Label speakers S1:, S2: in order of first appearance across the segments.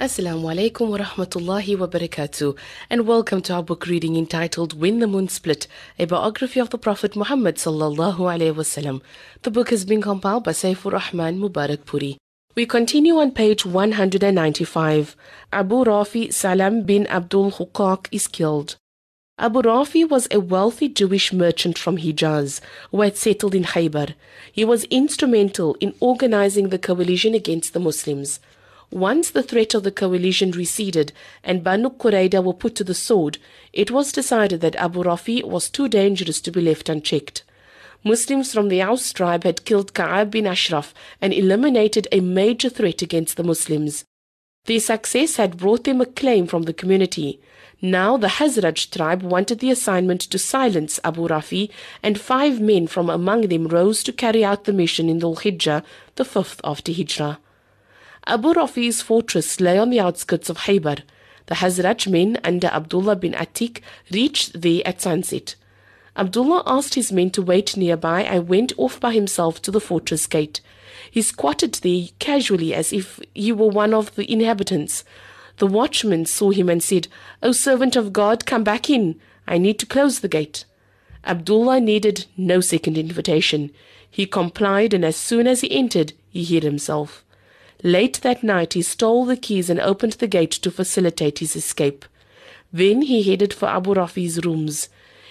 S1: Assalamu alaikum wa rahmatullahi wa barakatuh, and welcome to our book reading entitled When the Moon Split, a biography of the Prophet Muhammad sallallahu alaihi wasallam. The book has been compiled by Saifur Rahman Mubarakpuri. We continue on page 195. Abu Rafi Salam bin Abdul Hukak is killed. Abu Rafi was a wealthy Jewish merchant from Hijaz who had settled in Khaybar. He was instrumental in organizing the coalition against the Muslims. Once the threat of the coalition receded and Banu Qurayda were put to the sword, it was decided that Abu Rafi was too dangerous to be left unchecked. Muslims from the Aus tribe had killed Ka'ab bin Ashraf and eliminated a major threat against the Muslims. Their success had brought them acclaim from the community. Now the Khazraj tribe wanted the assignment to silence Abu Rafi, and five men from among them rose to carry out the mission in Dhul Hijjah, the fifth after Hijrah. Abu Rafi's fortress lay on the outskirts of Khaybar. The Khazraj men under Abdullah bin Atik reached there at sunset. Abdullah asked his men to wait nearby and went off by himself to the fortress gate. He squatted there casually as if he were one of the inhabitants. The watchman saw him and said, O servant of God, come back in. I need to close the gate. Abdullah needed no second invitation. He complied, and as soon as he entered, he hid himself. Late that night, he stole the keys and opened the gate to facilitate his escape. Then he headed for Abu Rafi's rooms.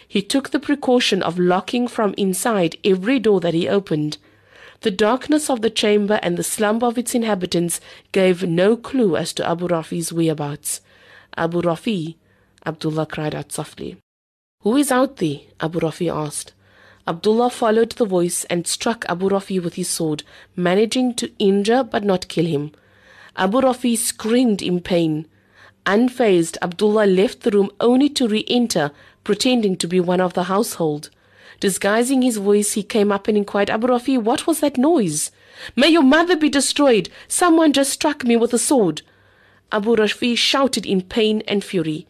S1: He took the precaution of locking from inside every door that he opened. The darkness of the chamber and the slumber of its inhabitants gave no clue as to Abu Rafi's whereabouts. Abu Rafi, Abdullah cried out softly. Who is out there? Abu Rafi asked. Abdullah followed the voice and struck Abu Rafi with his sword, managing to injure but not kill him. Abu Rafi screamed in pain. Unfazed, Abdullah left the room only to re-enter, pretending to be one of the household. Disguising his voice, he came up and inquired, Abu Rafi, what was that noise? May your mother be destroyed! Someone just struck me with a sword. Abu Rafi shouted in pain and fury.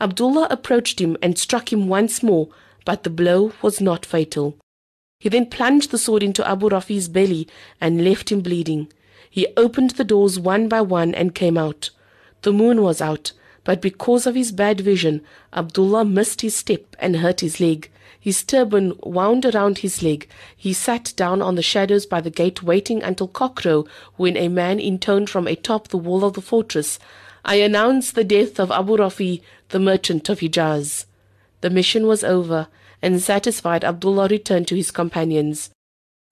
S1: Abdullah approached him and struck him once more, but the blow was not fatal. He then plunged the sword into Abu Rafi's belly and left him bleeding. He opened the doors one by one and came out. The moon was out, but because of his bad vision, Abdullah missed his step and hurt his leg. His turban wound around his leg. He sat down on the shadows by the gate waiting until cockcrow when a man intoned from atop the wall of the fortress, I announce the death of Abu Rafi, the merchant of Hijaz. The mission was over, and satisfied, Abdullah returned to his companions.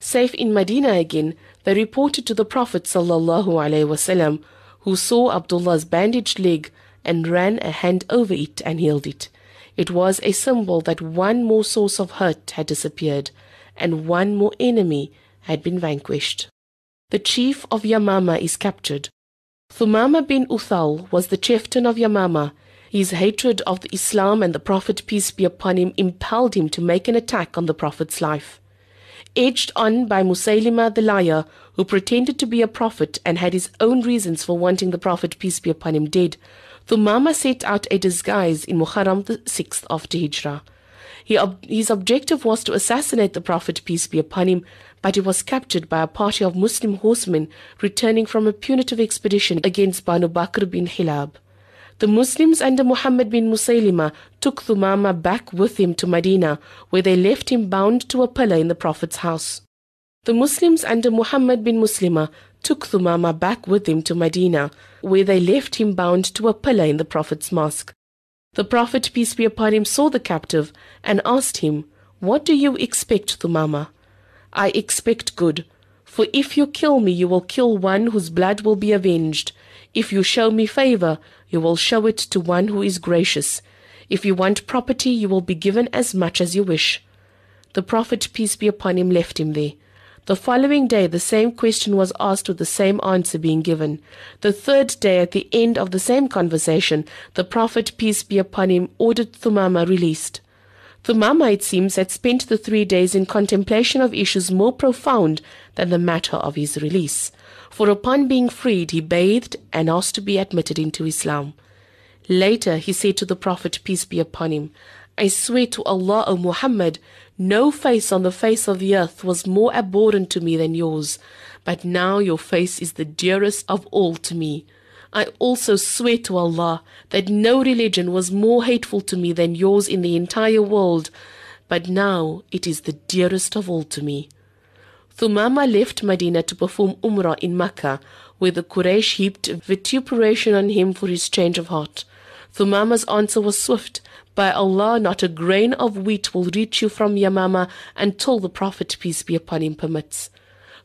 S1: Safe in Medina again, they reported to the Prophet wasallam, who saw Abdullah's bandaged leg and ran a hand over it and healed it. It was a symbol that one more source of hurt had disappeared, and one more enemy had been vanquished. The chief of Yamama is captured. Thumama bin Uthal was the chieftain of Yamama his hatred of the Islam and the Prophet, peace be upon him, impelled him to make an attack on the Prophet's life. Edged on by Musaylima the liar, who pretended to be a prophet and had his own reasons for wanting the Prophet, peace be upon him, dead, Thumama set out a disguise in Muharram the sixth after Hijrah. Ob- his objective was to assassinate the Prophet, peace be upon him, but he was captured by a party of Muslim horsemen returning from a punitive expedition against Banu Bakr bin Hilab. The Muslims under Muhammad bin Musaylima took Thumama back with him to Medina, where they left him bound to a pillar in the Prophet's house. The Muslims under Muhammad bin Muslima took Thumama back with them to Medina, where they left him bound to a pillar in the Prophet's mosque. The Prophet, peace be upon him, saw the captive and asked him, What do you expect, Thumama? I expect good, for if you kill me, you will kill one whose blood will be avenged. If you show me favor, you will show it to one who is gracious. If you want property, you will be given as much as you wish. The Prophet, peace be upon him, left him there. The following day, the same question was asked with the same answer being given. The third day, at the end of the same conversation, the Prophet, peace be upon him, ordered Thumama released. Thumama, it seems, had spent the three days in contemplation of issues more profound than the matter of his release for upon being freed he bathed and asked to be admitted into Islam. Later he said to the Prophet, peace be upon him, I swear to Allah, O Muhammad, no face on the face of the earth was more abhorrent to me than yours, but now your face is the dearest of all to me. I also swear to Allah that no religion was more hateful to me than yours in the entire world, but now it is the dearest of all to me. Thumama left Medina to perform Umrah in Mecca, where the Quraysh heaped vituperation on him for his change of heart. Thumama's answer was swift. By Allah, not a grain of wheat will reach you from Yamama until the Prophet, peace be upon him, permits.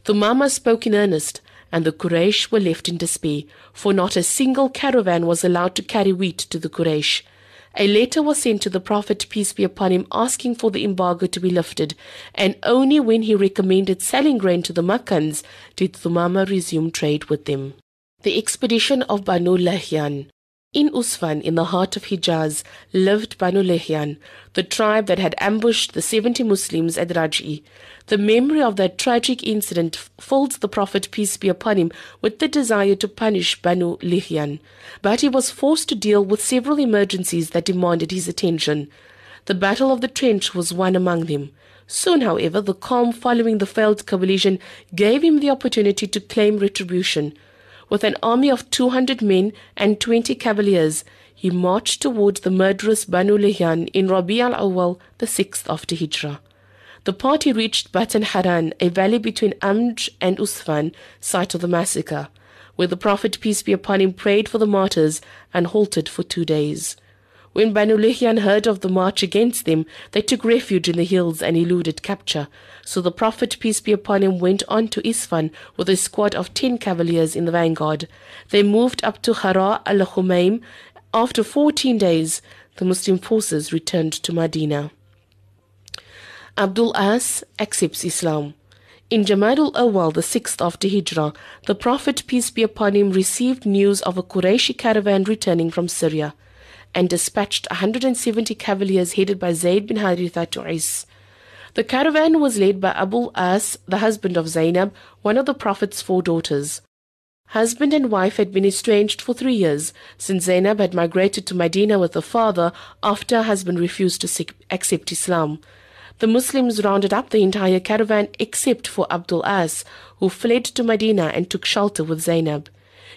S1: Thumama spoke in earnest, and the Quraysh were left in despair, for not a single caravan was allowed to carry wheat to the Quraysh. A letter was sent to the Prophet, peace be upon him, asking for the embargo to be lifted, and only when he recommended selling grain to the Makkans did Thumama resume trade with them. The expedition of Banu Lahyan. In Usfan, in the heart of Hijaz, lived Banu Lahyan, the tribe that had ambushed the 70 Muslims at Raj'i. The memory of that tragic incident filled the Prophet, peace be upon him, with the desire to punish Banu Lahyan. But he was forced to deal with several emergencies that demanded his attention. The Battle of the Trench was one among them. Soon, however, the calm following the failed coalition gave him the opportunity to claim retribution. With an army of 200 men and 20 cavaliers, he marched towards the murderous Banu Lahyan in Rabi al-Awwal, the 6th after Hijrah. The party reached Batan Haran, a valley between Amj and Usfan, site of the massacre, where the Prophet, peace be upon him, prayed for the martyrs and halted for two days. When Banu Lahyan heard of the march against them, they took refuge in the hills and eluded capture. So the Prophet, peace be upon him, went on to Isfan with a squad of ten cavaliers in the vanguard. They moved up to Hara al-Khumaim. After fourteen days, the Muslim forces returned to Medina. Abdul As accepts Islam. In Jamadul Awal, the sixth after Hijrah, the Prophet, peace be upon him, received news of a Qurayshi caravan returning from Syria and dispatched 170 cavaliers headed by Zayd bin Haritha to Is. The caravan was led by Abu As, the husband of Zainab, one of the Prophet's four daughters. Husband and wife had been estranged for three years, since Zainab had migrated to Medina with her father after her husband refused to accept Islam. The Muslims rounded up the entire caravan except for Abdul As, who fled to Medina and took shelter with Zainab.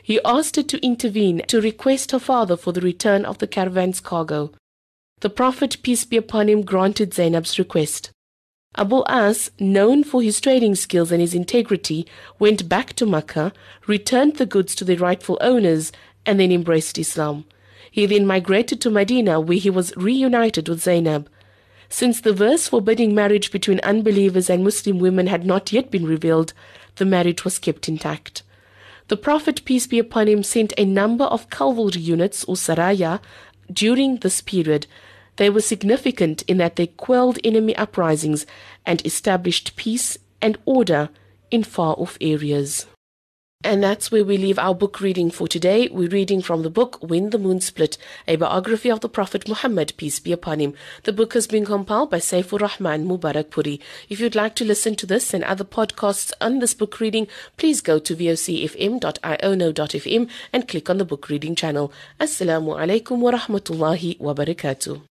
S1: He asked her to intervene to request her father for the return of the caravan's cargo. The Prophet, peace be upon him, granted Zainab's request. Abu As, known for his trading skills and his integrity, went back to Mecca, returned the goods to their rightful owners, and then embraced Islam. He then migrated to Medina, where he was reunited with Zainab. Since the verse forbidding marriage between unbelievers and Muslim women had not yet been revealed, the marriage was kept intact. The Prophet, peace be upon him, sent a number of cavalry units or saraya during this period. They were significant in that they quelled enemy uprisings and established peace and order in far off areas. And that's where we leave our book reading for today. We're reading from the book When the Moon Split, a biography of the Prophet Muhammad, peace be upon him. The book has been compiled by Saifur Rahman Mubarakpuri. If you'd like to listen to this and other podcasts on this book reading, please go to vocfm.iono.fm and click on the book reading channel. Assalamu alaikum wa rahmatullahi wa barakatuh.